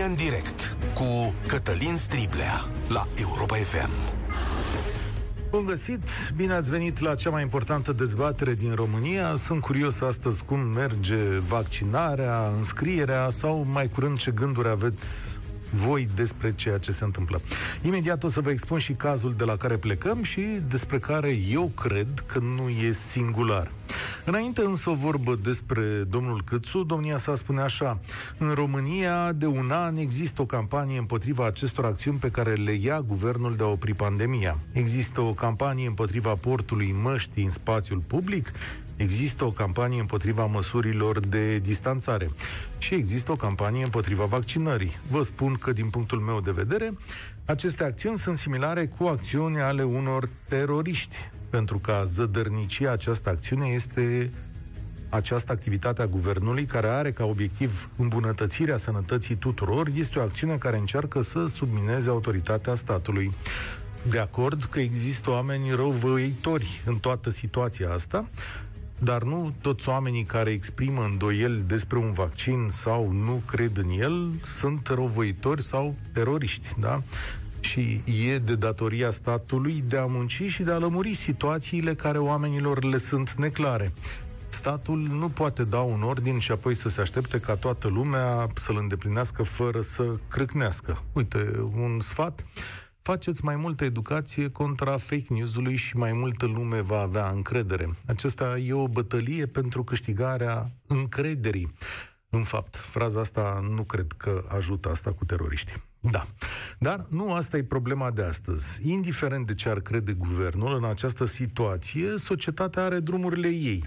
România în direct cu Cătălin Striblea la Europa FM. Bun găsit, bine ați venit la cea mai importantă dezbatere din România. Sunt curios astăzi cum merge vaccinarea, înscrierea sau mai curând ce gânduri aveți voi despre ceea ce se întâmplă. Imediat o să vă expun și cazul de la care plecăm și despre care eu cred că nu e singular. Înainte însă o vorbă despre domnul Câțu, domnia sa spune așa, în România de un an există o campanie împotriva acestor acțiuni pe care le ia guvernul de a opri pandemia. Există o campanie împotriva portului măștii în spațiul public, Există o campanie împotriva măsurilor de distanțare și există o campanie împotriva vaccinării. Vă spun că, din punctul meu de vedere, aceste acțiuni sunt similare cu acțiuni ale unor teroriști, pentru că zădărnicia această acțiune este această activitate a guvernului, care are ca obiectiv îmbunătățirea sănătății tuturor, este o acțiune care încearcă să submineze autoritatea statului. De acord că există oameni răuvăitori în toată situația asta, dar nu toți oamenii care exprimă îndoieli despre un vaccin sau nu cred în el sunt răuvăitori sau teroriști, da? Și e de datoria statului de a munci și de a lămuri situațiile care oamenilor le sunt neclare. Statul nu poate da un ordin și apoi să se aștepte ca toată lumea să-l îndeplinească fără să crâcnească. Uite, un sfat faceți mai multă educație contra fake news-ului și mai multă lume va avea încredere. Acesta e o bătălie pentru câștigarea încrederii. În fapt, fraza asta nu cred că ajută asta cu teroriștii. Da. Dar nu asta e problema de astăzi. Indiferent de ce ar crede guvernul în această situație, societatea are drumurile ei.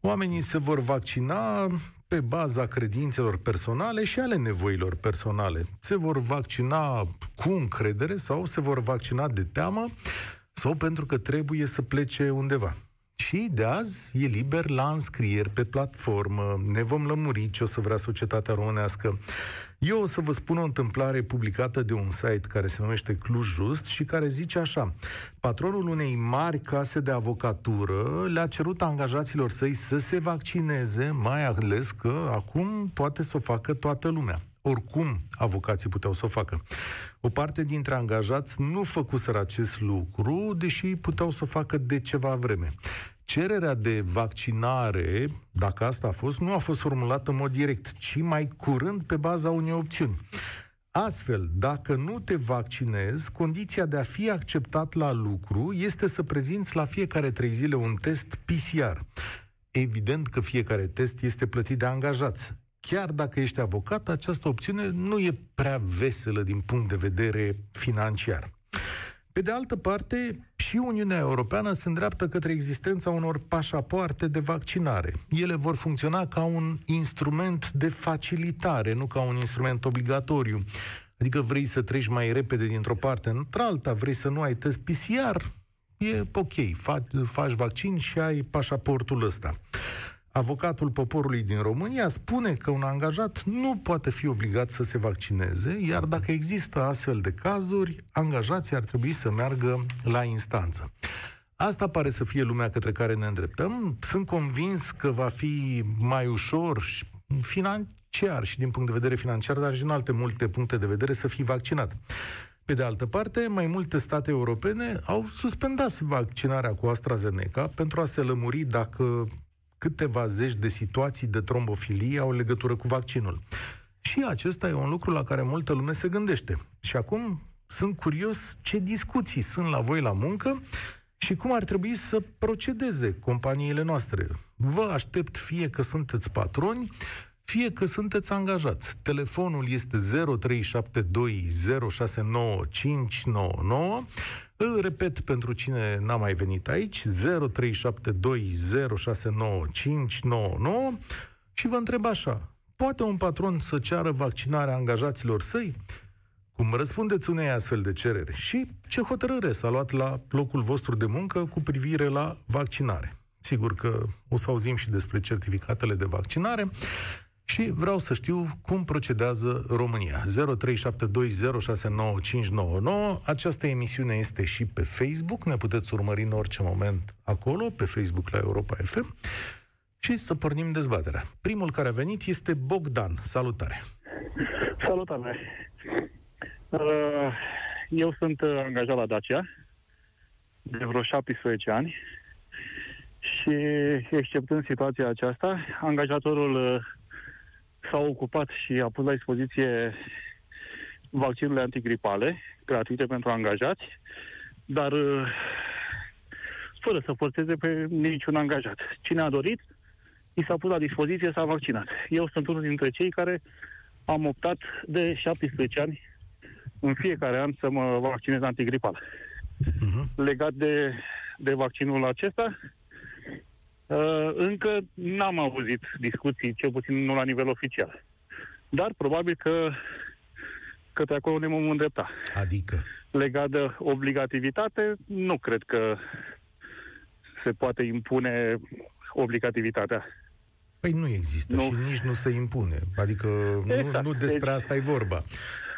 Oamenii se vor vaccina pe baza credințelor personale și ale nevoilor personale. Se vor vaccina cu încredere sau se vor vaccina de teamă sau pentru că trebuie să plece undeva. Și de azi e liber la înscrieri pe platformă, ne vom lămuri ce o să vrea societatea românească. Eu o să vă spun o întâmplare publicată de un site care se numește Cluj Just și care zice așa. Patronul unei mari case de avocatură le-a cerut angajaților săi să se vaccineze, mai ales că acum poate să o facă toată lumea. Oricum, avocații puteau să o facă. O parte dintre angajați nu făcuseră acest lucru, deși puteau să o facă de ceva vreme cererea de vaccinare, dacă asta a fost, nu a fost formulată în mod direct, ci mai curând pe baza unei opțiuni. Astfel, dacă nu te vaccinezi, condiția de a fi acceptat la lucru este să prezinți la fiecare trei zile un test PCR. Evident că fiecare test este plătit de angajați. Chiar dacă ești avocat, această opțiune nu e prea veselă din punct de vedere financiar. Pe de altă parte, și Uniunea Europeană se îndreaptă către existența unor pașapoarte de vaccinare. Ele vor funcționa ca un instrument de facilitare, nu ca un instrument obligatoriu. Adică vrei să treci mai repede dintr-o parte într-alta, vrei să nu ai test PCR, e ok, faci, faci vaccin și ai pașaportul ăsta. Avocatul poporului din România spune că un angajat nu poate fi obligat să se vaccineze, iar dacă există astfel de cazuri, angajații ar trebui să meargă la instanță. Asta pare să fie lumea către care ne îndreptăm. Sunt convins că va fi mai ușor financiar și din punct de vedere financiar, dar și în alte multe puncte de vedere să fii vaccinat. Pe de altă parte, mai multe state europene au suspendat vaccinarea cu AstraZeneca pentru a se lămuri dacă câteva zeci de situații de trombofilie au legătură cu vaccinul. Și acesta e un lucru la care multă lume se gândește. Și acum sunt curios ce discuții sunt la voi la muncă și cum ar trebui să procedeze companiile noastre. Vă aștept fie că sunteți patroni, fie că sunteți angajați. Telefonul este 0372069599 îl repet pentru cine n-a mai venit aici, 0372069599 și vă întreb așa, poate un patron să ceară vaccinarea angajaților săi? Cum răspundeți unei astfel de cereri? Și ce hotărâre s-a luat la locul vostru de muncă cu privire la vaccinare? Sigur că o să auzim și despre certificatele de vaccinare, și vreau să știu cum procedează România. 0372069599. Această emisiune este și pe Facebook. Ne puteți urmări în orice moment acolo, pe Facebook la Europa FM. Și să pornim dezbaterea. Primul care a venit este Bogdan. Salutare! Salutare! Uh, eu sunt uh, angajat la Dacia de vreo 17 ani și, exceptând situația aceasta, angajatorul uh, s-a ocupat și a pus la dispoziție vaccinurile antigripale gratuite pentru angajați, dar fără să forțeze pe niciun angajat. Cine a dorit, i s-a pus la dispoziție, s-a vaccinat. Eu sunt unul dintre cei care am optat de 17 ani în fiecare an să mă vaccinez antigripal. Uh-huh. Legat de, de vaccinul acesta, uh, încă n-am auzit discuții, cel puțin nu la nivel oficial. Dar probabil că către acolo ne vom îndrepta. Adică? Legat de obligativitate, nu cred că se poate impune obligativitatea. Păi nu există nu. și nici nu se impune. Adică exact. nu, nu despre deci, asta e vorba.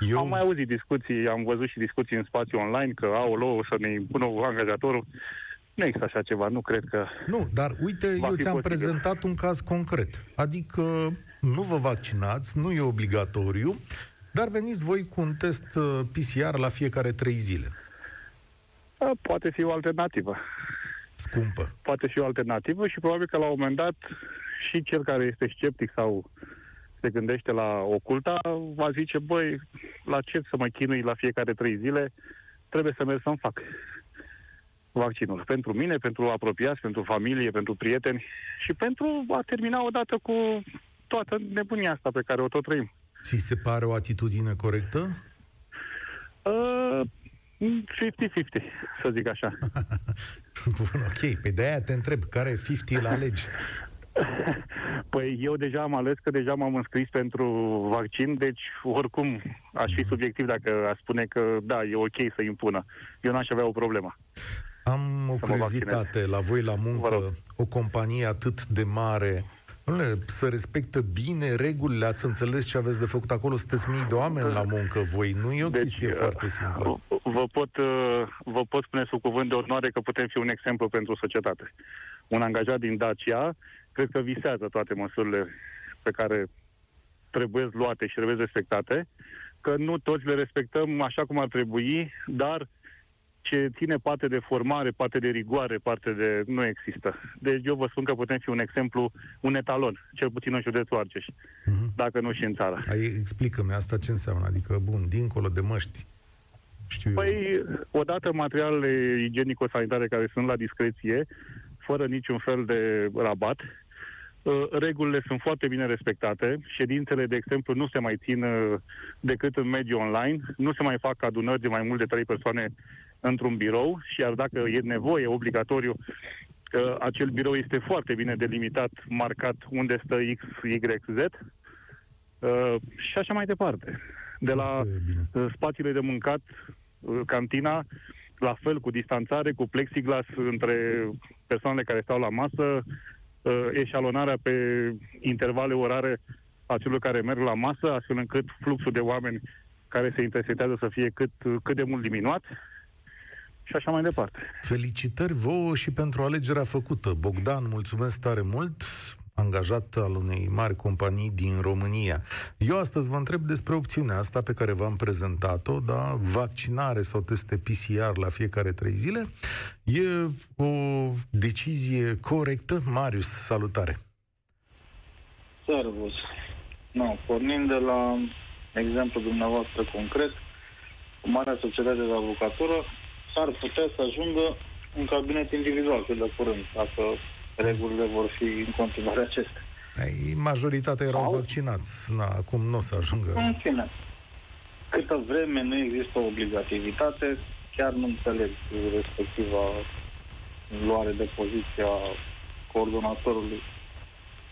Eu... Am mai auzit discuții, am văzut și discuții în spațiu online că au o să ne impună angajatorul. Nu există așa ceva, nu cred că... Nu, dar uite, eu ți-am posibil. prezentat un caz concret. Adică nu vă vaccinați, nu e obligatoriu, dar veniți voi cu un test uh, PCR la fiecare trei zile. Poate fi o alternativă. Scumpă. Poate fi o alternativă și probabil că la un moment dat și cel care este sceptic sau se gândește la oculta, va zice, băi, la ce să mă chinui la fiecare trei zile, trebuie să merg să-mi fac vaccinul. Pentru mine, pentru apropiați, pentru familie, pentru prieteni și pentru a termina odată cu toată nebunia asta pe care o tot trăim. Ți se pare o atitudine corectă? Uh, 50-50, să zic așa. Bun, ok. Pe păi de-aia te întreb, care 50 la legi? Păi eu deja am ales că deja m-am înscris pentru vaccin, deci oricum aș fi subiectiv dacă aș spune că da, e ok să impună. Eu n-aș avea o problemă. Am o curiozitate. la voi la muncă, o companie atât de mare, să respectă bine regulile, ați înțeles ce aveți de făcut acolo, sunteți mii de oameni la muncă voi, nu e o deci, chestie uh, foarte simplă. Vă pot, uh, vă pot spune sub cuvânt de onoare că putem fi un exemplu pentru societate. Un angajat din Dacia cred că visează toate măsurile pe care trebuie luate și trebuie respectate, că nu toți le respectăm așa cum ar trebui, dar ce ține parte de formare, parte de rigoare, parte de... nu există. Deci eu vă spun că putem fi un exemplu, un etalon, cel puțin în județul Argeș, uh-huh. dacă nu și în țară. Ai, explică-mi asta ce înseamnă, adică, bun, dincolo de măști, știu Păi, eu. odată materialele igienico-sanitare care sunt la discreție, fără niciun fel de rabat, Uh, regulile sunt foarte bine respectate. Ședințele, de exemplu, nu se mai țin uh, decât în mediul online. Nu se mai fac adunări de mai mult de trei persoane într-un birou și iar dacă e nevoie, obligatoriu, uh, acel birou este foarte bine delimitat, marcat unde stă X, Y, Z și așa mai departe. De la spațiile de mâncat, cantina, la fel, cu distanțare, cu plexiglas între persoanele care stau la masă, uh, eșalonarea pe intervale orare a celor care merg la masă, astfel încât fluxul de oameni care se intersectează să fie cât, cât de mult diminuat și așa mai departe. Felicitări vouă și pentru alegerea făcută. Bogdan, mulțumesc tare mult angajat al unei mari companii din România. Eu astăzi vă întreb despre opțiunea asta pe care v-am prezentat-o, da? vaccinare sau teste PCR la fiecare trei zile. E o decizie corectă? Marius, salutare! Servus! No, pornind de la exemplu dumneavoastră concret, cu Marea Societate de Avocatură s-ar putea să ajungă un cabinet individual cât de curând, dacă regulile vor fi în continuare acestea. Ai, majoritatea erau Au? vaccinați. Na, acum nu o să ajungă. În fine. Câtă vreme nu există obligativitate, chiar nu înțeleg respectiva luare de poziția coordonatorului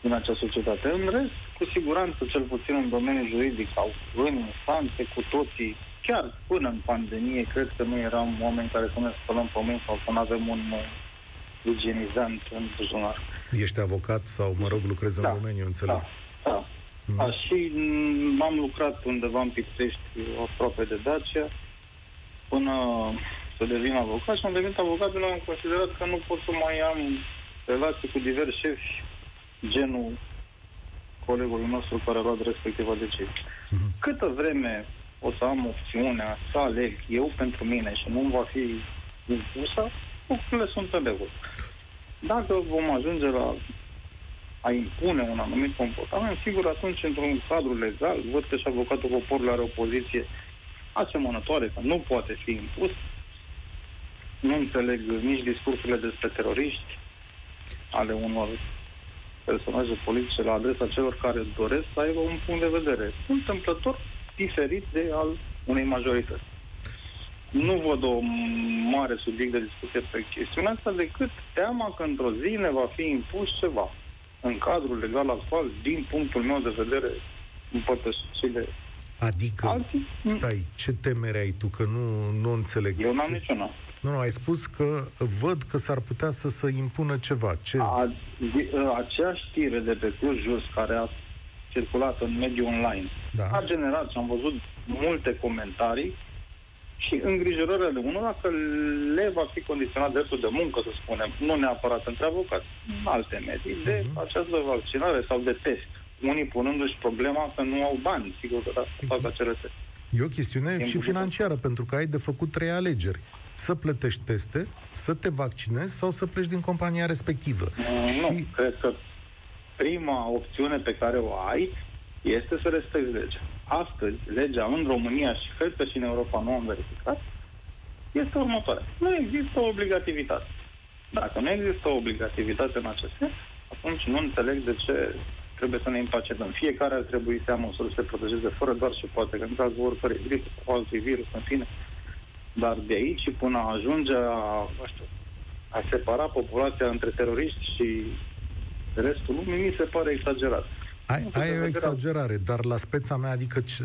din acea societate. În rest, cu siguranță, cel puțin în domeniul juridic sau în instanțe, cu toții, chiar până în pandemie, cred că nu eram oameni care să ne spălăm pământ sau să nu avem un igienizant în buzunar. Ești avocat sau, mă rog, lucrezi da, în domeniu, înțeleg? Da, da. Mm. A, și m-am lucrat undeva în Pitești, aproape de Dacia, până să devin avocat și am devenit avocat pentru că am considerat că nu pot să mai am relații cu diversi șefi, genul colegului nostru care a luat respectiva decizie. Uh-huh. Câtă vreme o să am opțiunea să aleg eu pentru mine și nu va fi impusă, lucrurile sunt în regulă. Dacă vom ajunge la a impune un anumit comportament, sigur, atunci, într-un cadru legal, văd că și avocatul poporului are o poziție asemănătoare, că nu poate fi impus. Nu înțeleg nici discursurile despre teroriști ale unor personaje politice la adresa celor care doresc să aibă un punct de vedere întâmplător diferit de al unei majorități. Nu văd o mare subiect de discuție pe chestiunea asta decât teama că într-o zi ne va fi impus ceva în cadrul legal actual, din punctul meu de vedere, împărtășit Adică, Alții? stai, ce temere ai tu, că nu, nu înțeleg. Eu n-am niciuna. Nu, nu, ai spus că văd că s-ar putea să se impună ceva. Ce? A, aceeași știre de pe Cluj Jos, care a circulat în mediul online, da. a generat și am văzut multe comentarii și îngrijorările unora că le va fi condiționat dreptul de muncă, să spunem, nu neapărat între avocați, în alte medii, de uh-huh. această vaccinare sau de test. Unii punându-și problema că nu au bani, sigur că da, fac uh-huh. acele teste. E o chestiune Timp și financiară, pentru că ai de făcut trei alegeri. Să plătești teste, să te vaccinezi sau să pleci din compania respectivă. Uh, și... Nu, cred că prima opțiune pe care o ai este să respecti legea astăzi legea în România și cred că și în Europa nu am verificat, este următoarea. Nu există o obligativitate. Dacă nu există o obligativitate în acest sens, atunci nu înțeleg de ce trebuie să ne impacetăm. Fiecare ar trebui să ia măsuri să se protejeze fără doar și poate, că în cazul oricărui grip sau altui virus, în fine. Dar de aici până a ajunge a, nu știu, a separa populația între teroriști și restul lumii, mi se pare exagerat. Ai, ai o exagerare, dar la speța mea, adică ce,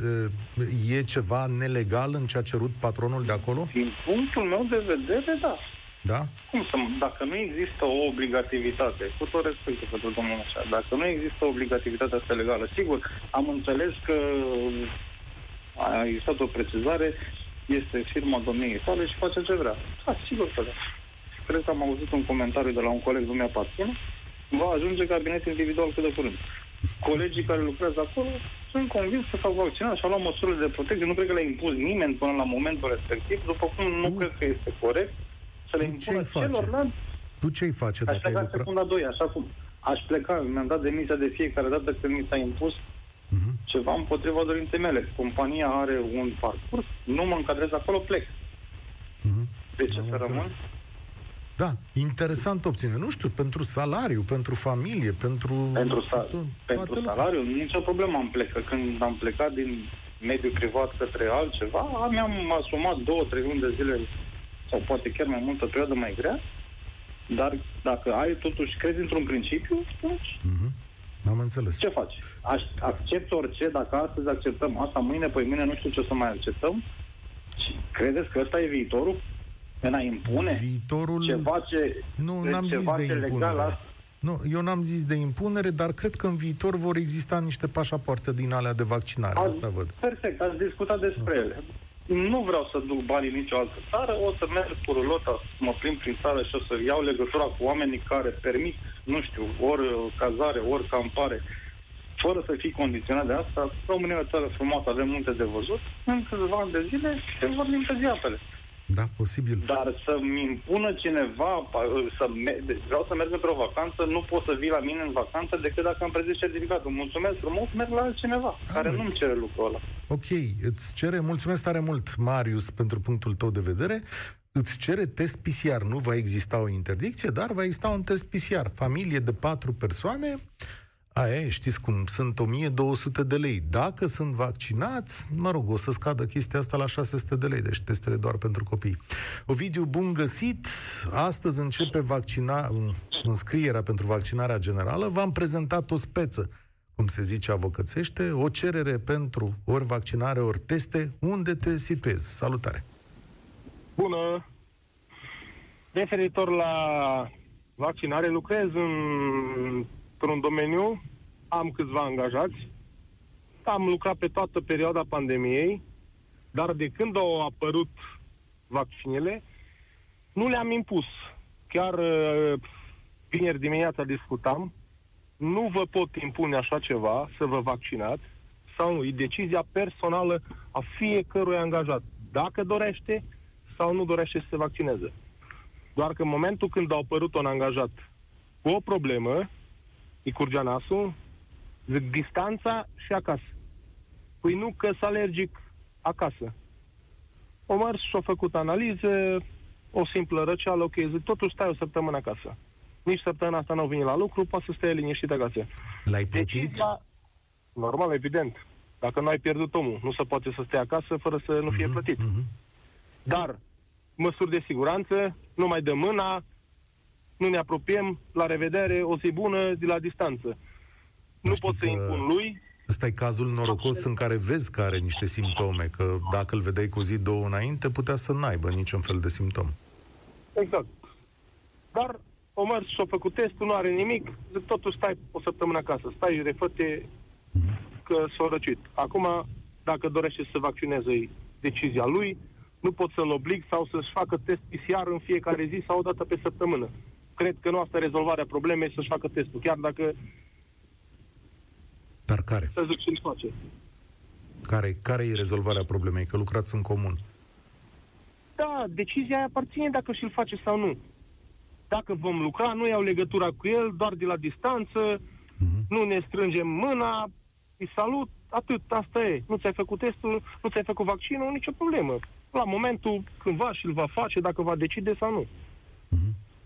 e ceva nelegal în ce a cerut patronul de acolo? Din punctul meu de vedere, da. Da? Cum să, dacă nu există o obligativitate, cu tot respectul pentru domnul așa, dacă nu există o obligativitate asta legală, sigur, am înțeles că a existat o precizare, este firma domniei sale și face ce vrea. Da, sigur că da. Cred că am auzit un comentariu de la un coleg, nu mi-aparține, va ajunge cabinet individual cât de curând colegii care lucrează acolo sunt convins că s-au vaccinat și au luat măsurile de protecție. Nu cred că le-a impus nimeni până la momentul respectiv, după cum nu tu, cred că este corect să le impună celorlalți. Tu ce-i face aș dacă ai lucra... secunda 2, așa cum aș pleca, mi-am dat demisia de fiecare dată când mi s-a impus uh-huh. ceva împotriva dorinței mele. Compania are un parcurs, nu mă încadrez acolo, plec. Uh-huh. De ce să rămân? Da, interesant opțiune. Nu știu, pentru salariu, pentru familie, pentru... Pentru, sa- pentru salariu, lucruri. nicio problemă am plecat. Când am plecat din mediul privat către altceva, mi-am asumat două, trei luni de zile sau poate chiar mai multă perioadă mai grea, dar dacă ai totuși crezi într-un principiu, atunci... Mm-hmm. Am înțeles. Ce faci? Aș, accept orice, dacă astăzi acceptăm asta, mâine, păi mâine nu știu ce o să mai acceptăm. Și credeți că ăsta e viitorul? În a impune Viitorul... ceva ce, nu, n-am zis de impunere. Nu, eu n-am zis de impunere, dar cred că în viitor vor exista niște pașapoarte din alea de vaccinare. Azi, Asta văd. Perfect, ați discutat despre nu. ele. Nu vreau să duc banii în nicio altă țară, o să merg cu rulota, să mă plimb prin țară și o să iau legătura cu oamenii care permit, nu știu, ori cazare, ori campare, fără să fii condiționat de asta. România e o țară frumoasă, avem multe de văzut. În câțiva ani de zile se vor limpezi apele. Da, posibil. Dar să-mi impună cineva, să me- deci vreau să merg într-o vacanță, nu pot să vii la mine în vacanță decât dacă am prezint certificatul. Mulțumesc frumos, merg la altcineva, ah, care nu-mi cere lucrul ăla. Ok, îți cere, mulțumesc tare mult, Marius, pentru punctul tău de vedere. Îți cere test PCR, nu va exista o interdicție, dar va exista un test PCR. Familie de patru persoane, Aia, știți cum, sunt 1200 de lei. Dacă sunt vaccinați, mă rog, o să scadă chestia asta la 600 de lei, deci testele doar pentru copii. Ovidiu, bun găsit! Astăzi începe vaccina... înscrierea pentru vaccinarea generală. V-am prezentat o speță, cum se zice avocățește, o cerere pentru ori vaccinare, ori teste. Unde te situezi? Salutare! Bună! Referitor la vaccinare, lucrez în într-un domeniu, am câțiva angajați, am lucrat pe toată perioada pandemiei, dar de când au apărut vaccinele, nu le-am impus. Chiar uh, vineri dimineața discutam, nu vă pot impune așa ceva, să vă vaccinați, sau nu. E decizia personală a fiecărui angajat. Dacă dorește sau nu dorește să se vaccineze. Doar că în momentul când a apărut un angajat cu o problemă, îi curgea nasul, zic, distanța și acasă. Păi nu că s alergic acasă. O mers și-a făcut analize, o simplă răceală, ok, zic, totuși stai o săptămână acasă. Nici săptămâna asta nu au venit la lucru, poate să stai liniștit acasă. L-ai plătit? Decizia, normal, evident. Dacă nu ai pierdut omul, nu se poate să stai acasă fără să nu fie Mhm, plătit. mhm. Dar, măsuri de siguranță, nu mai dăm mâna, nu ne apropiem, la revedere, o zi bună, zi la distanță. Nu știi pot să că- impun lui, Ăsta e cazul norocos în care vezi că are niște simptome, că dacă îl vedeai cu zi, două înainte, putea să n-aibă niciun fel de simptom. exact. Dar o mers și-a făcut testul, nu are nimic, zic, totuși stai o săptămână acasă, stai refăte că s-a răcit. Acum, dacă dorește să se vaccineze, e decizia lui, nu pot să-l oblig sau să-și facă test PCR în fiecare zi sau o dată pe săptămână. Cred că nu asta e rezolvarea problemei, să-și facă testul, chiar dacă Dar care? să zic ce face. Care, care e rezolvarea problemei? Că lucrați în comun. Da, decizia aia aparține dacă și-l face sau nu. Dacă vom lucra, nu iau legătura cu el, doar de la distanță, Mhm. nu ne strângem mâna, îi salut, atât, asta e. Nu ți-ai făcut testul, nu ți-ai făcut vaccinul, nicio problemă. La momentul cândva și-l va face, dacă va decide sau nu.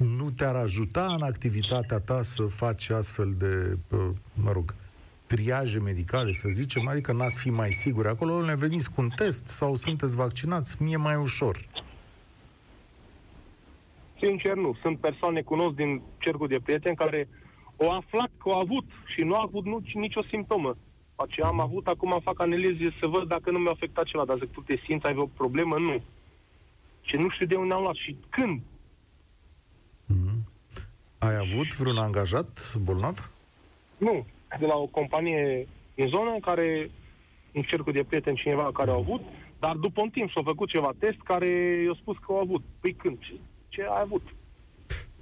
Nu te-ar ajuta în activitatea ta să faci astfel de, uh, mă rog, triaje medicale, să zicem? Adică n-ați fi mai siguri acolo? Ne veniți cu un test sau sunteți vaccinați? Mie mai ușor. Sincer, nu. Sunt persoane cunosc din cercul de prieteni care au aflat că au avut și nu au avut nu, nicio simptomă. Ce am avut, acum fac analize să văd dacă nu mi-a afectat ceva. Dar zic, tu te simți, ai o problemă? Nu. Și nu știu de unde am luat și când. Mhm. Ai avut vreun angajat bolnav? Nu. De la o companie din zonă care, în cercul de prieteni cineva care au avut, dar după un timp s-a făcut ceva test care i-a spus că au avut. Păi când? Ce, ce ai avut?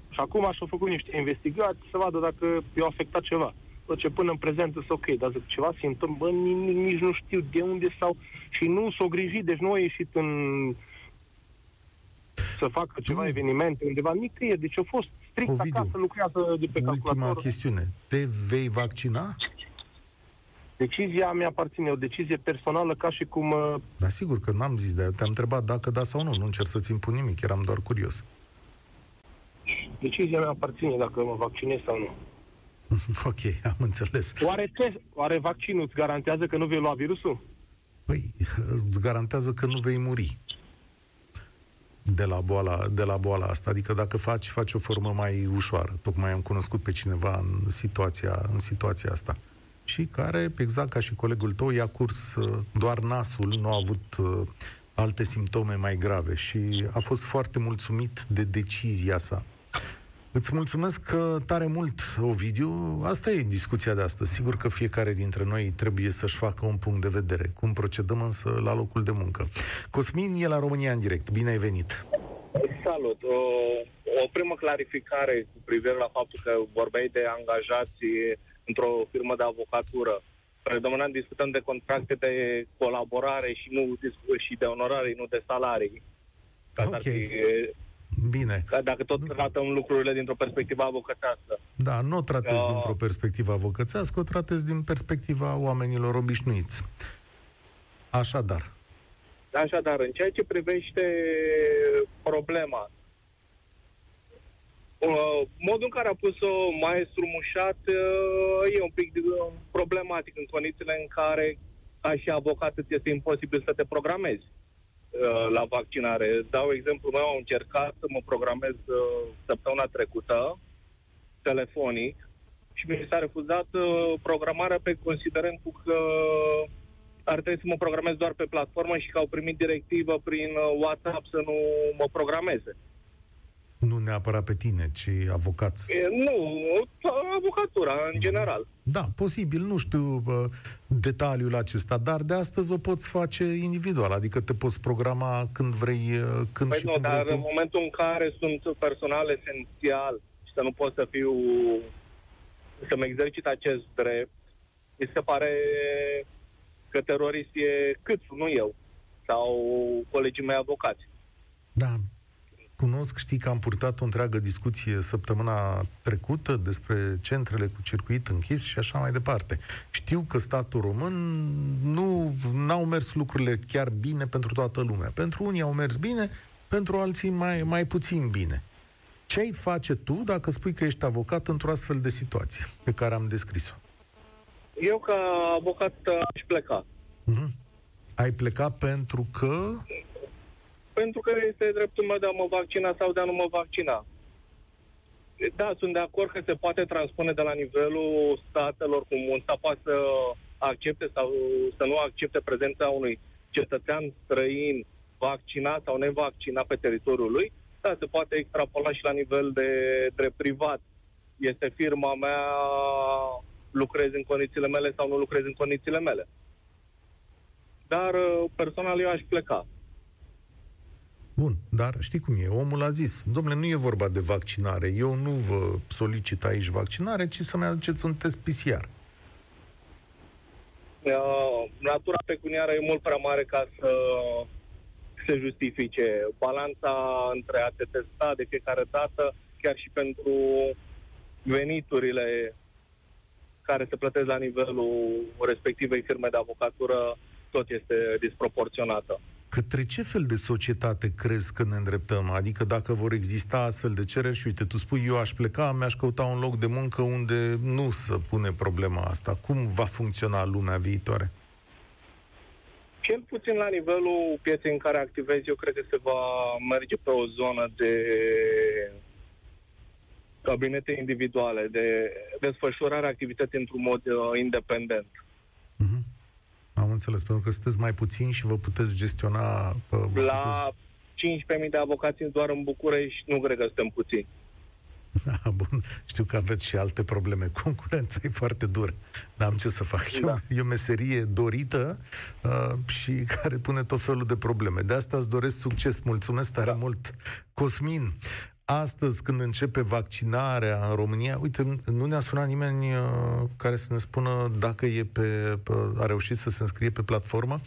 Și acum și-au făcut niște investigații să vadă dacă i-a afectat ceva. Bă, ce până în prezent sunt ok, dar zic, ceva simptom, bă, nici, nici nu știu de unde sau... Și nu s-au grijit, deci nu a ieșit în să facă ceva Tu- evenimente undeva, nicăieri. Deci a fost strict Ovidiu, acasă, lucrează de pe Ultima calculator. chestiune. Te vei vaccina? Decizia mi aparține, o decizie personală ca și cum... uh, Da, sigur că n-am zis de aia. Te-am întrebat dacă da sau nu. Nu încerc să-ți impun nimic. Eram doar curios. Decizia mea aparține dacă mă vaccinez sau nu. ok, am înțeles. Oare, test, oare vaccinul îți garantează că nu vei lua virusul? Păi, îți garantează că nu vei muri de la boala, de la boala asta. Adică dacă faci, faci o formă mai ușoară. Tocmai am cunoscut pe cineva în situația, în situația asta. Și care, exact ca și colegul tău, i-a curs uh, doar nasul, nu a avut uh, alte simptome mai grave și a fost foarte mulțumit de decizia sa. Îți mulțumesc că tare mult, Ovidiu. Asta e discuția de astăzi. Sigur că fiecare dintre noi trebuie să-și facă un punct de vedere. Cum procedăm însă la locul de muncă. Cosmin e la România în direct. Bine ai venit! Salut! O, o primă clarificare cu privire la faptul că vorbeai de angajați într-o firmă de avocatură. Predominant discutăm de contracte de colaborare și nu și de onorare, nu de salarii. Ca Ok. ar fi, Bine. ca dacă tot tratăm lucrurile dintr-o perspectivă avocătească. Da, nu o tratezi Da. dintr-o perspectivă avocățească, o tratezi din perspectiva oamenilor obișnuiți. Așadar, Așadar, în ceea ce privește problema, uh, modul în care a pus-o maestru Mușat uh, e un pic uh, problematic în condițiile în care, ca și avocat, îți este imposibil să te programezi uh, la vaccinare. Dau exemplu meu, am încercat să mă programez uh, săptămâna trecută, telefonic, și mi s-a refuzat uh, programarea pe considerent cu că ar trebui să mă programez doar pe platformă și că au primit directivă prin uh, WhatsApp să nu mă programeze. Nu neapărat pe tine, ci avocați. E, nu, avocatura în general. Da, posibil, nu știu uh, detaliul acesta, dar de astăzi o poți face individual, adică te poți programa când vrei, uh, când Păi și nu, cum dar vrei în tu. momentul în care sunt personal esențial și să nu pot să fiu să-mi exercit acest drept, mi se pare Că terorist e Câțu, nu eu. Sau colegii mei avocați. Da, cunosc, știi că am purtat o întreagă discuție săptămâna trecută despre centrele cu circuit închis și așa mai departe. Știu că statul român nu n-au mers lucrurile chiar bine pentru toată lumea. Pentru unii au mers bine, pentru alții mai, mai puțin bine. Ce ai face tu dacă spui că ești avocat într-o astfel de situație pe care am descris-o? Eu, ca avocat, aș pleca. Uh-huh. Ai plecat pentru că pentru că este dreptul meu de a mă vaccina sau de a nu mă vaccina. Da, sunt de acord că se poate transpune de la nivelul statelor cum un stat poate să accepte sau să nu accepte prezența unui cetățean străin vaccinat sau nevaccinat pe teritoriul lui, da, se poate extrapola și la nivel de drept privat. Este firma mea, lucrez în condițiile mele sau nu lucrez în condițiile mele. Dar personal eu aș pleca. Bun, dar știi cum e, omul a zis, domnule, nu e vorba de vaccinare, eu nu vă solicit aici vaccinare, ci să-mi aduceți un test PCR. Uh, natura pecuniară e mult prea mare ca să se justifice. Balanța între a te testa de fiecare dată, chiar și pentru veniturile care se plătesc la nivelul respectivei firme de avocatură, tot este disproporționată. Către ce fel de societate crezi că ne îndreptăm? Adică dacă vor exista astfel de cereri și uite, tu spui eu aș pleca, mi-aș căuta un loc de muncă unde nu să pune problema asta. Cum va funcționa lumea viitoare? Cel puțin la nivelul pieței în care activez, eu cred că se va merge pe o zonă de cabinete individuale, de desfășurare activității într-un mod uh, independent. Uh-huh. Am înțeles, pentru că sunteți mai puțini și vă puteți gestiona... Vă la puteți... 15.000 de avocați doar în București, nu cred că suntem puțini. Da, bun. Știu că aveți și alte probleme. Concurența e foarte dură. Dar am ce să fac. Da. E, o, e o meserie dorită uh, și care pune tot felul de probleme. De asta îți doresc succes. Mulțumesc tare da. mult. Cosmin, astăzi când începe vaccinarea în România, uite, nu ne-a sunat nimeni uh, care să ne spună dacă e pe, a reușit să se înscrie pe platformă.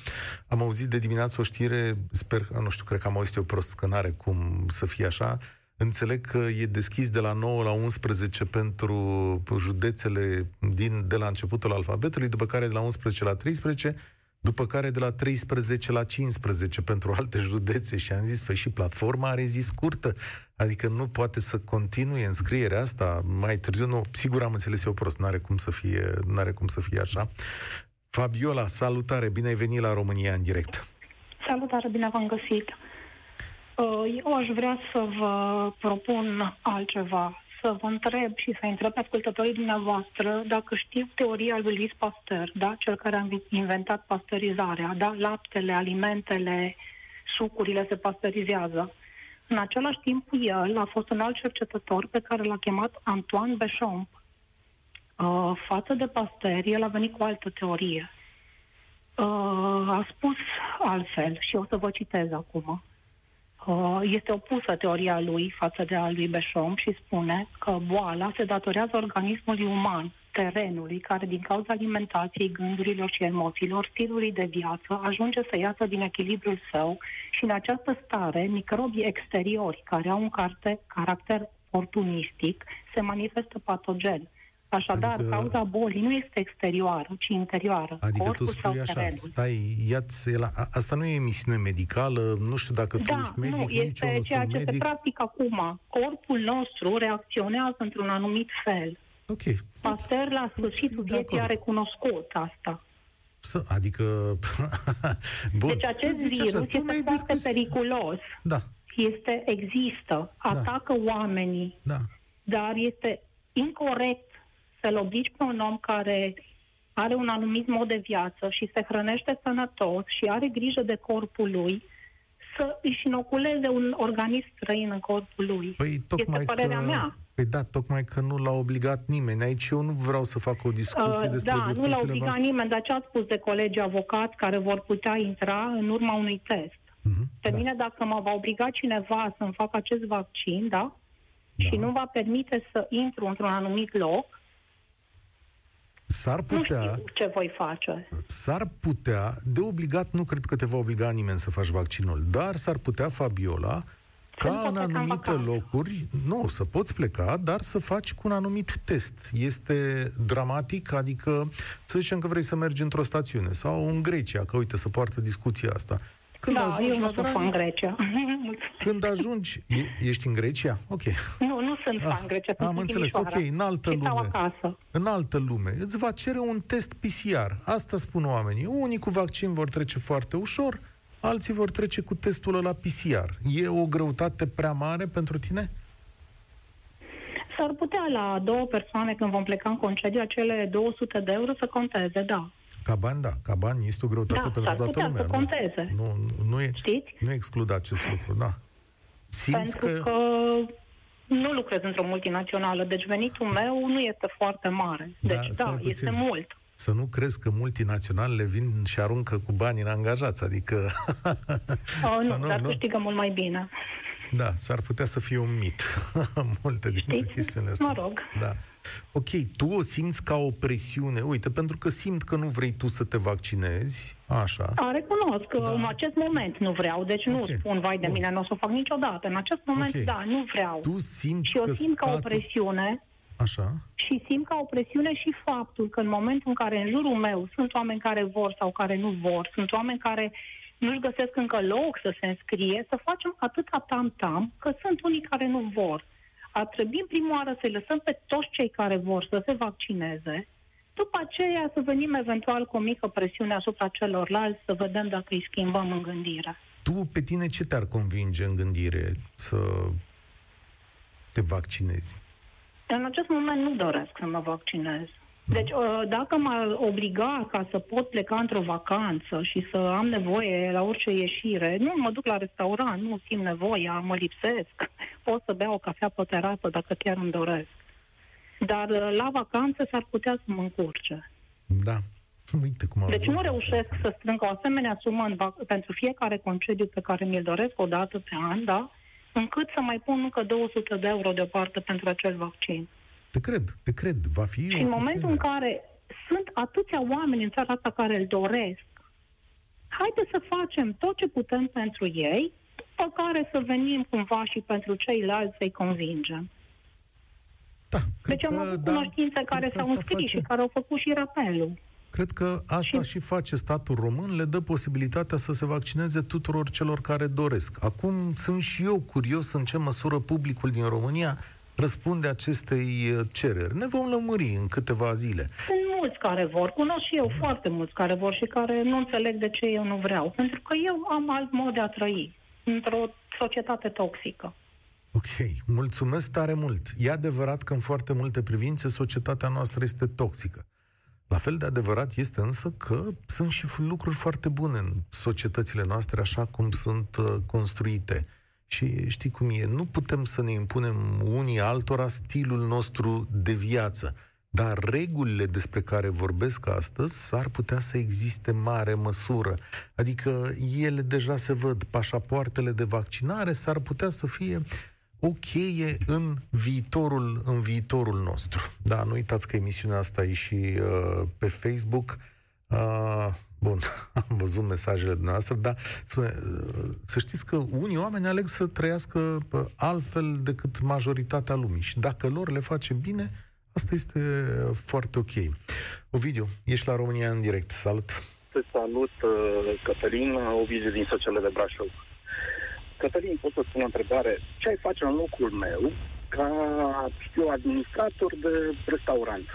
Am auzit de dimineață o știre, sper, nu știu, cred că am auzit eu prost, că n-are cum să fie așa, Înțeleg că e deschis de la 9 la 11 pentru județele din, de la începutul alfabetului, după care de la 11 la 13 după care de la 13 la 15 pentru alte județe și am zis, păi și platforma are zi scurtă, adică nu poate să continue înscrierea asta mai târziu, nu, sigur am înțeles eu prost, n-are cum să fie, n-are cum să fie așa. Fabiola, salutare, bine ai venit la România în direct. Salutare, bine v-am găsit. Uh, eu aș vrea să vă propun altceva să vă întreb și să întreb pe ascultătorii dumneavoastră dacă știu teoria lui Louis Pasteur, da? cel care a inventat pasteurizarea, da? laptele, alimentele, sucurile se pasteurizează. În același timp, el a fost un alt cercetător pe care l-a chemat Antoine Béchamp. Uh, față de Pasteur, el a venit cu o altă teorie. Uh, a spus altfel și o să vă citez acum. Uh, este opusă teoria lui față de a lui Beșom și spune că boala se datorează organismului uman, terenului, care din cauza alimentației, gândurilor și emoțiilor, stilului de viață, ajunge să iasă din echilibrul său și în această stare, microbii exteriori, care au un caracter oportunistic, se manifestă patogen Așadar, adică, cauza bolii nu este exterioară, ci interioară. Adică tu spui așa, terenul. stai, ia la... Asta nu e emisiune medicală, nu știu dacă tu da, ești medic, nu, este nici ceea ce medic. se practică acum. Corpul nostru reacționează într-un anumit fel. Ok. Pasteur la sfârșitul vieții a recunoscut asta. Să, adică... Bun. Deci acest virus așa, este foarte discus... periculos. Da. Este, există, da. atacă da. oamenii, da. dar este incorrect să-l obligi pe un om care are un anumit mod de viață și se hrănește sănătos și are grijă de corpul lui, să își inoculeze un organism străin în corpul lui. Păi, tocmai este părerea că... mea. Păi da, tocmai că nu l-a obligat nimeni. Aici eu nu vreau să fac o discuție uh, despre Da, nu l-a obligat va... nimeni, dar ce a spus de colegi avocați care vor putea intra în urma unui test? Uh-huh, Pe da. mine, dacă mă va obliga cineva să-mi fac acest vaccin, da? da? Și nu va permite să intru într-un anumit loc, S-ar Nu putea, știu ce voi face. s-ar putea, de obligat, nu cred că te va obliga nimeni să faci vaccinul, dar s-ar putea, Fabiola, Să nu ca pot în pleca în anumite vacanță. locuri, nu, să poți pleca, dar să faci cu un anumit test. Este dramatic, adică să zicem că vrei să mergi într-o stațiune sau în Grecia, că uite, să poartă discuția asta. Când da, ajungi eu nu la sunt fan graniță, Grecia. când ajungi, e, ești în Grecia? Ok. nu, nu sunt Ah, fan Grecia, sunt am în înțeles, ok, Timișoara. în altă și stau lume. acasă. În altă lume, îți va cere un test PCR. Asta spun oamenii. Unii cu vaccin vor trece foarte ușor, alții vor trece cu testul la PCR. E o greutate prea mare pentru tine? S-ar putea la două persoane când vom pleca în concediu, acele 200 de euro să conteze, da. Ca bani, da. Ca bani este o greutate Da, pentru s-ar toată putea lumea. să nu? conteze. Nu, nu, nu, e, Știți? nu exclud acest lucru, da. Simți Pentru că... că nu lucrez într-o multinațională, deci venitul meu nu este foarte mare. Da, Deci stai da, puțin. este mult. Să nu crezi că multinaționalele vin și aruncă cu bani în angajați, adică... Oh, Să nu, nu- dar nu- câștigă mult mai bine. Da, s-ar putea să fie un mit. Multe dintre Știți? chestiunile astea. Mă rog. Da. Ok, tu o simți ca o presiune. Uite, pentru că simt că nu vrei tu să te vaccinezi, așa. A, recunosc că Da. în acest moment nu vreau, deci nu Ok. spun, vai de Bun. mine, nu o să o fac niciodată. În acest moment, Ok. da, nu vreau. Tu simți și eu că simt ca o statul... presiune Așa. și simt ca o presiune și faptul că în momentul în care în jurul meu sunt oameni care vor sau care nu vor, sunt oameni care nu-și găsesc încă loc să se înscrie, să facem atâta tam-tam că sunt unii care nu vor. Ar trebui în prima oară să-i lăsăm pe toți cei care vor să se vaccineze, după aceea să venim eventual cu o mică presiune asupra celorlalți, să vedem dacă îi schimbăm în gândire. Tu, pe tine, ce te-ar convinge în gândire să te vaccinezi? În acest moment nu doresc să mă vaccinez. Deci, uh, dacă m-ar obliga ca să pot pleca într-o vacanță și să am nevoie la orice ieșire, nu mă duc la restaurant, nu simt nevoia, mă lipsesc, pot să beau o cafea pe terasă dacă chiar îmi doresc. Dar uh, la vacanță s-ar putea să mă încurce. Da. Uite cum am Deci văzut nu reușesc vacanța. să strâng o asemenea sumă în vac- pentru fiecare concediu pe care mi-l doresc o dată pe an, da? încât să mai pun încă 200 de euro deoparte pentru acel vaccin. Te cred, te cred. Va fi Și o în momentul în chestiune. care sunt atâția oameni în țara asta care îl doresc, haideți să facem tot ce putem pentru ei, după care să venim cumva și pentru ceilalți să-i convingem. Da, cred Deci am că, avut da, cunoștințe care cred că s-au asta înscris face. și care au făcut și rapelul. Cred că asta și... Și- și face statul român, le dă posibilitatea să se vaccineze tuturor celor care doresc. Acum sunt și eu curios în ce măsură publicul din România răspunde acestei uh, cereri. Ne vom lămuri în câteva zile. Sunt mulți care vor, cunosc și eu foarte mulți care vor și care nu înțeleg de ce eu nu vreau. Pentru că eu am alt mod de a trăi într-o societate toxică. Ok, mulțumesc tare mult. E adevărat că în foarte multe privințe societatea noastră este toxică. La fel de adevărat este însă că sunt și lucruri foarte bune în societățile noastre așa cum sunt uh, construite. Și știi cum e, nu putem să ne impunem unii altora stilul nostru de viață. Dar regulile despre care vorbesc astăzi s-ar putea să existe mare măsură. Adică ele deja se văd. Pașapoartele de vaccinare s-ar putea să fie o cheie în viitorul, în viitorul nostru. Da, nu uitați că emisiunea asta e și uh, pe Facebook. Uh, bun, am văzut mesajele dumneavoastră, dar spune, uh, să știți că unii oameni aleg să trăiască uh, altfel decât majoritatea lumii și dacă lor le face bine, asta este uh, foarte ok. Ovidiu, ești la România în direct. Salut! Te salut, uh, Cătălin, Ovidiu din Săcele de Brașov. Cătălin, pot să spun o întrebare? Ce ai face în locul meu ca, știu, administrator de restaurant?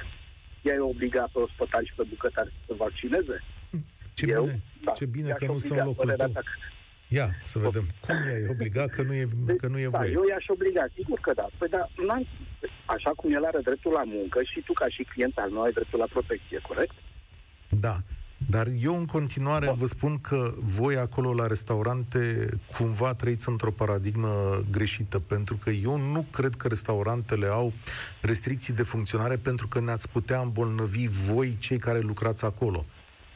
I-ai obliga pe ospătari și pe bucătari să se vaccineze? Ce Eu? bine, Da. ce bine I-aș că nu sunt obliga, locul părerea tău. ta. Ia, să vedem. Cum i-ai obligat că nu e, că nu e da, voie? eu i-aș obliga, sigur că da. Păi da, n-am, așa cum el are dreptul la muncă și tu ca și client al meu ai dreptul la protecție, corect? Da. Dar eu în continuare Bun. vă spun că voi acolo la restaurante cumva trăiți într-o paradigmă greșită, pentru că eu nu cred că restaurantele au restricții de funcționare pentru că ne-ați putea îmbolnăvi voi cei care lucrați acolo.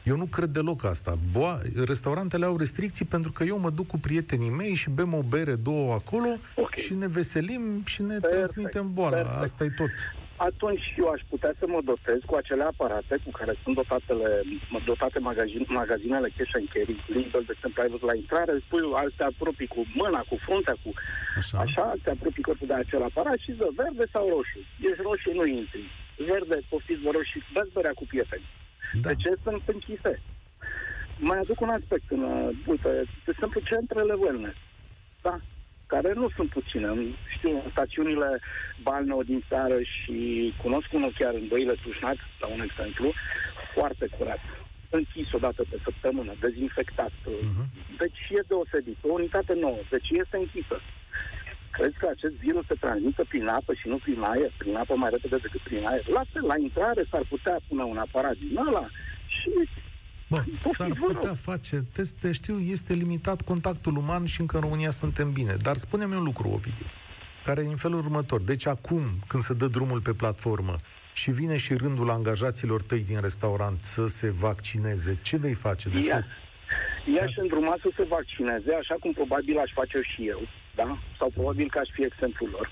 Eu nu cred deloc asta. Boa, restaurantele au restricții pentru că eu mă duc cu prietenii mei și bem o bere, două acolo Ok. și ne veselim și ne Perfect, transmitem boala. perfect. Asta e tot. atunci eu aș putea să mă dotez cu acele aparate cu care sunt dotatele, dotate magazin, magazinele cash and carry, Lidl, de exemplu, ai văzut la intrare, spui, te apropii cu mâna, cu fruntea, cu... Așa. Așa, te apropii corpul de acel aparat și ză, verde sau roșu. Ești roșu, nu intri. Verde, poftiți vă roșu și dați bărea cu prieteni. Da. De ce sunt închise? Mai aduc un aspect. În, uh, uite, de exemplu, centrele wellness. Da? care nu sunt puține. Știu, în stațiunile balneo din țară și cunosc unul chiar în Băile Tușnac, la un exemplu, foarte curat. Închis o dată pe săptămână, dezinfectat. Uh-huh. Deci e deosebit. O unitate nouă. Deci este închisă. Crezi că acest virus se transmită prin apă și nu prin aer? Prin apă mai repede decât prin aer? La fel, la intrare s-ar putea pune un aparat din ăla și Bă, s-ar putea face teste, știu, este limitat contactul uman și încă în România suntem bine. Dar spune-mi un lucru, Ovidiu, care e în felul următor. Deci acum, când se dă drumul pe platformă și vine și rândul angajaților tăi din restaurant să se vaccineze, ce vei face? Deci, Ia. Ea și îndrumat să se vaccineze, așa cum probabil aș face și eu, da? Sau probabil că aș fi exemplul lor.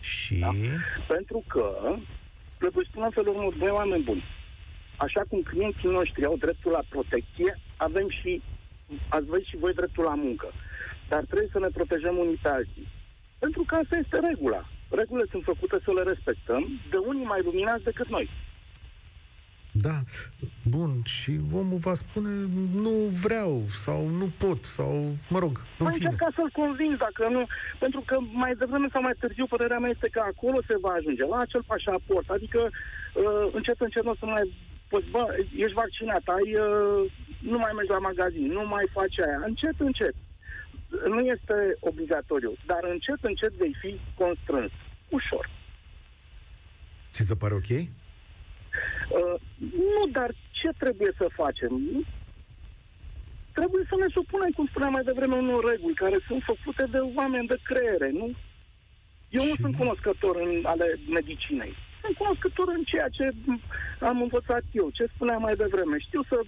Și? Da? Pentru că, trebuie spune în felul următor, doi oameni buni, așa cum clienții noștri au dreptul la protecție, avem și, ați văzut și voi dreptul la muncă. Dar trebuie să ne protejăm unii pe alții. Pentru că asta este regula. Regulile sunt făcute să le respectăm, de unii mai luminați decât noi. Da, bun, și omul va spune nu vreau sau nu pot sau, mă rog, în mai fine. ca să-l convins, dacă nu, pentru că mai devreme sau mai târziu, părerea mea este că acolo se va ajunge, la acel pașaport, adică uh, încet, încet nu o să mai spus, bă, ești vaccinat, ai, uh, nu mai mergi la magazin, nu mai faci aia. Încet, încet. Nu este obligatoriu, dar încet, încet vei fi constrâns. Ușor. Ți se pare ok? Uh, nu, dar ce trebuie să facem? Trebuie să ne supunem, cum spuneam mai devreme, unor reguli care sunt făcute de oameni de creiere, nu? Eu nu sunt cunoscător în ale medicinei sunt cunoscător în ceea ce am învățat eu, ce spuneam mai devreme. Știu să,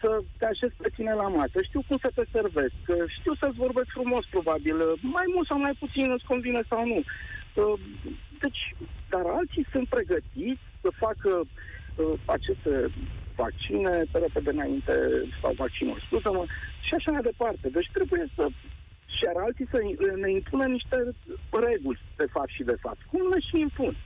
să te așezi pe tine la masă, știu cum să te servesc, știu să-ți vorbesc frumos, probabil, mai mult sau mai puțin îți convine sau nu. Deci, dar alții sunt pregătiți să facă uh, aceste vaccine pe repede înainte, sau vaccinuri, scuză-mă, și așa mai departe. Deci trebuie să și ar alții să ne impună niște reguli de fapt și de fapt. Cum ne și impun?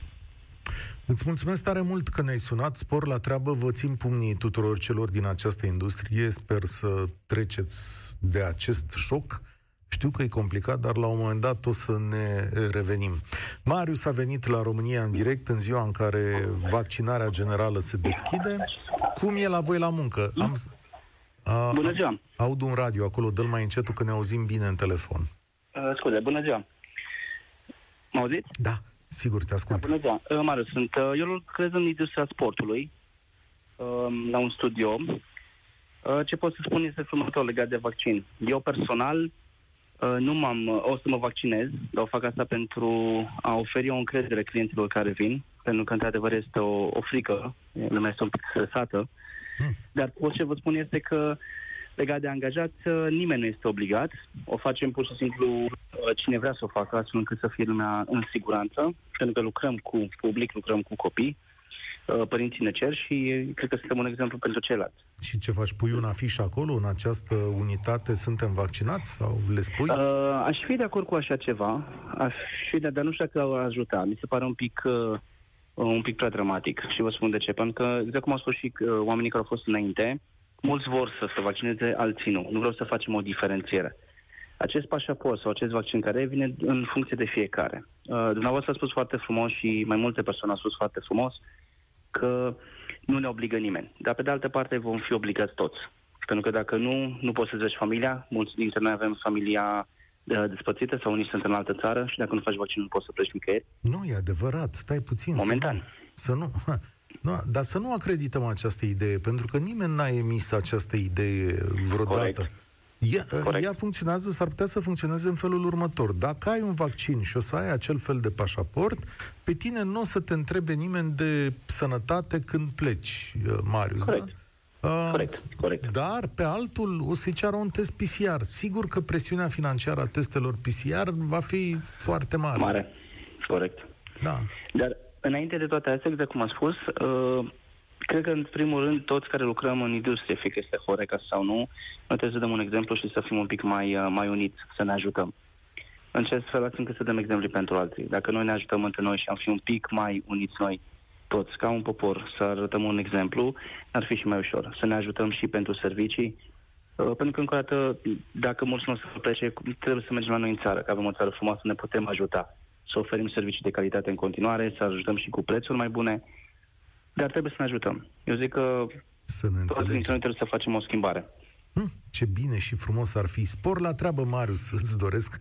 Îți mulțumesc tare mult că ne-ai sunat. Spor la treabă, vă țin pumnii tuturor celor din această industrie. Sper să treceți de acest șoc. Știu că e complicat, dar la un moment dat o să ne revenim. Marius a venit la România în direct în ziua în care vaccinarea generală se deschide. Cum e la voi la muncă? Am, a, bună ziua! Aud un radio acolo, dă-l mai încetul că ne auzim bine în telefon. Uh, scuze, bună ziua! Mă auziți? Da. Sigur, te ascult. Da, bună ziua. Uh, Marius, sunt, uh, eu lucrez în industria sportului, uh, la un studio. Uh, ce pot să spun este următor legat de vaccin. Eu personal uh, nu m-am, uh, o să mă vaccinez, dar o fac asta pentru a oferi o încredere clienților care vin, pentru că într-adevăr este o, o frică, lumea este un pic stresată. Hmm. Dar pot ce vă spun este că legat de angajați, uh, nimeni nu este obligat. O facem pur și simplu uh, cine vrea să o facă, astfel încât să fie lumea în siguranță, pentru că lucrăm cu public, lucrăm cu copii, uh, părinții ne cer și cred că suntem un exemplu pentru ceilalți. Și ce faci? Pui un afiș acolo, în această unitate, suntem vaccinați sau le spui? Uh, aș fi de acord cu așa ceva, aș fi de, dar nu știu dacă ar ajuta. Mi se pare un pic, uh, un pic prea dramatic și vă spun de ce. Pentru că, exact cum au spus și uh, oamenii care au fost înainte, mulți vor să se vaccineze, alții nu. Nu vreau să facem o diferențiere. Acest pașaport sau acest vaccin care vine în funcție de fiecare. Uh, dumneavoastră a spus foarte frumos și mai multe persoane au spus foarte frumos că nu ne obligă nimeni. Dar pe de altă parte vom fi obligați toți. Pentru că dacă nu, nu poți să-ți vezi familia. Mulți dintre noi avem familia uh, despărțită sau unii sunt în altă țară și dacă nu faci vaccin nu poți să pleci nicăieri. Nu, e adevărat. Stai puțin. Momentan. Să nu, să nu nu, dar să nu acredităm această idee, pentru că nimeni n-a emis această idee vreodată. Corect. Ea, Corect. ea funcționează, s-ar putea să funcționeze în felul următor. Dacă ai un vaccin și o să ai acel fel de pașaport, pe tine nu o să te întrebe nimeni de sănătate când pleci, uh, Marius, Corect. da? Uh, corect, corect. Dar pe altul o să-i ceară un test PCR. Sigur că presiunea financiară a testelor PCR va fi foarte mare. Mare, corect. Da. Dar Înainte de toate astea, exact cum am spus, uh, cred că, în primul rând, toți care lucrăm în industrie, fie că este Horeca sau nu, noi trebuie să dăm un exemplu și să fim un pic mai, uh, mai uniți, să ne ajutăm. În ce fel încât să dăm exemplu pentru alții. Dacă noi ne ajutăm între noi și am fi un pic mai uniți noi, toți, ca un popor, să arătăm un exemplu, ar fi și mai ușor. Să ne ajutăm și pentru servicii, uh, pentru că, încă o dată, dacă mulți nu o să plece, trebuie să mergem la noi în țară, că avem o țară frumoasă, ne putem ajuta. Să oferim servicii de calitate în continuare, să ajutăm și cu prețuri mai bune, dar trebuie să ne ajutăm. Eu zic că să ne toți dintre noi trebuie să facem o schimbare. Hm, ce bine și frumos ar fi. Spor la treabă, Marius, îți doresc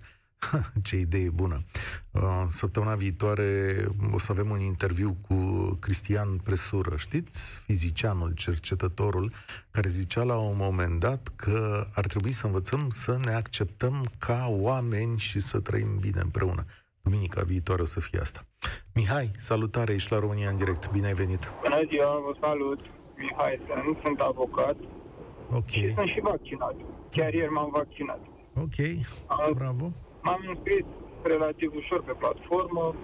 Ce idee bună! Uh, săptămâna viitoare o să avem un interviu cu Cristian Presură, știți? Fizicianul, cercetătorul, care zicea la un moment dat că ar trebui să învățăm să ne acceptăm ca oameni și să trăim bine împreună. Duminica viitoare o să fie asta. Mihai, salutare, ești la România în direct. Bine ai venit! Bună ziua, vă salut! Mihai sunt, sunt avocat Ok. și sunt și vaccinat. Chiar ieri m-am vaccinat. Ok, bravo. M-am înscris relativ ușor pe platformă,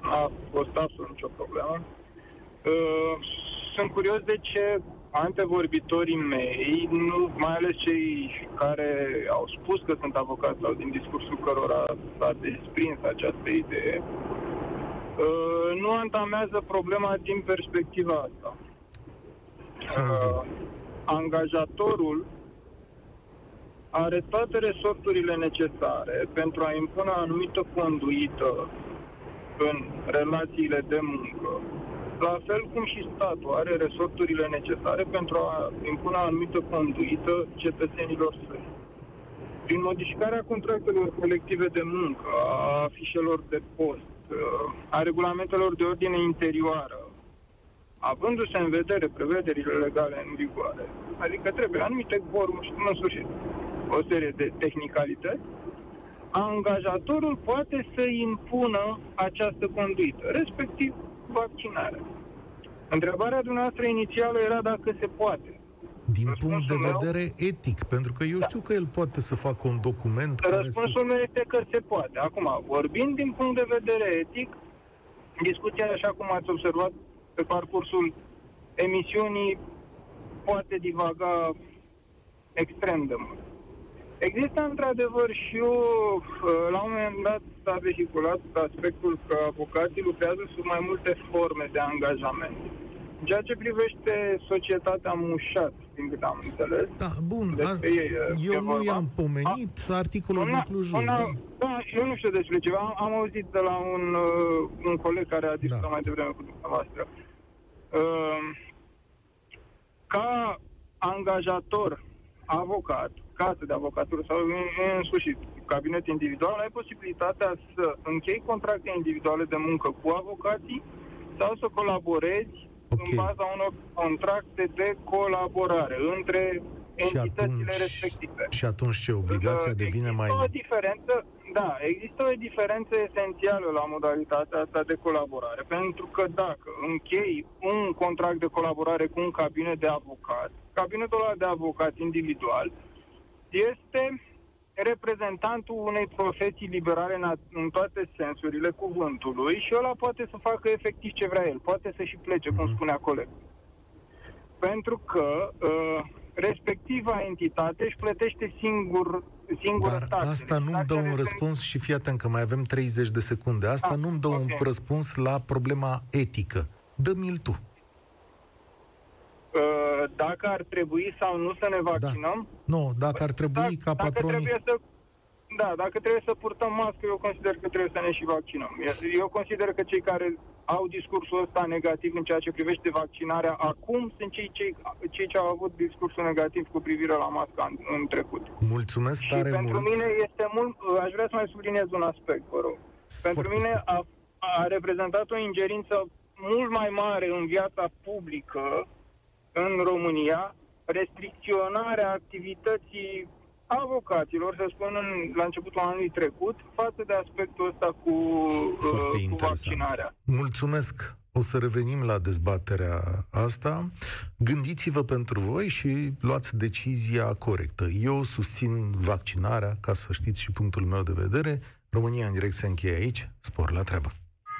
a fost absolut nicio problemă. Uh, sunt curios de ce antevorbitorii mei, nu, mai ales cei care au spus că sunt avocați sau din discursul cărora s-a desprins această idee, uh, nu antamează problema din perspectiva asta. Uh, angajatorul are toate resorturile necesare pentru a impune o anumită conduită în relațiile de muncă, la fel cum și statul are resorturile necesare pentru a impune o anumită conduită cetățenilor săi. Prin modificarea contractelor colective de muncă, a fișelor de post, a regulamentelor de ordine interioară, avându-se în vedere prevederile legale în vigoare, adică trebuie anumite vormuri, în sfârșit, o serie de tehnicalități, angajatorul poate să impună această conduită, respectiv vaccinarea. Întrebarea dumneavoastră inițială era dacă se poate. Din Răspunsul punct de vedere meu, etic, pentru că eu da. știu că el poate să facă un document Răspunsul care meu este că se poate. Acum, vorbind din punct de vedere etic, discuția, așa cum ați observat pe parcursul emisiunii, poate divaga extrem de mult. Există într-adevăr și o, uh, la un moment dat s-a vehiculat aspectul că avocații lucrează sub mai multe forme de angajament. În ceea ce privește societatea mușat, din câte am înțeles. Da, bun, ar, ei, uh, eu nu i-am pomenit, a, articolul una, Cluj, una, da. da, eu nu știu despre ceva. Am, am auzit de la un, uh, un coleg care a discutat da. mai devreme cu dumneavoastră. Uh, ca angajator, avocat, casă de avocatură sau în, în sfârșit cabinet individual, ai posibilitatea să închei contracte individuale de muncă cu avocații sau să colaborezi okay. în baza unor contracte de colaborare între și entitățile atunci, respective. Și atunci ce? Obligația uh, devine mai... o diferență, da, există o diferență esențială la modalitatea asta de colaborare, pentru că dacă închei un contract de colaborare cu un cabinet de avocat, cabinetul ăla de avocat individual este reprezentantul unei profesii liberale în, în toate sensurile cuvântului și ăla poate să facă efectiv ce vrea el, poate să și plece, cum mhm. spunea colegul. Pentru că uh, respectiva entitate își plătește singur singur Dar taxele. asta nu-mi dă un răspuns și fii atent că mai avem 30 de secunde. Asta ah, nu-mi dă okay. un răspuns la problema etică. Dă-mi-l tu. Uh, dacă ar trebui sau nu să ne da. vaccinăm. Da. Nu, dacă ar trebui da, ca patronii... Dacă trebuie să, da, dacă trebuie să purtăm mască, eu consider că trebuie să ne și vaccinăm. Eu consider că cei care au discursul ăsta negativ în ceea ce privește vaccinarea acum sunt cei, cei, cei ce au avut discursul negativ cu privire la masca în, în trecut. Mulțumesc și tare pentru mult. mine este mult... Aș vrea să mai subliniez un aspect, vă rog. Foarte pentru mine a, a reprezentat o ingerință mult mai mare în viața publică în România restricționarea activității avocaților, să spun, în, la începutul anului trecut, față de aspectul ăsta cu, uh, cu vaccinarea. Mulțumesc! O să revenim la dezbaterea asta. Gândiți-vă pentru voi și luați decizia corectă. Eu susțin vaccinarea, ca să știți și punctul meu de vedere. România în direct se încheie aici. Spor la treabă!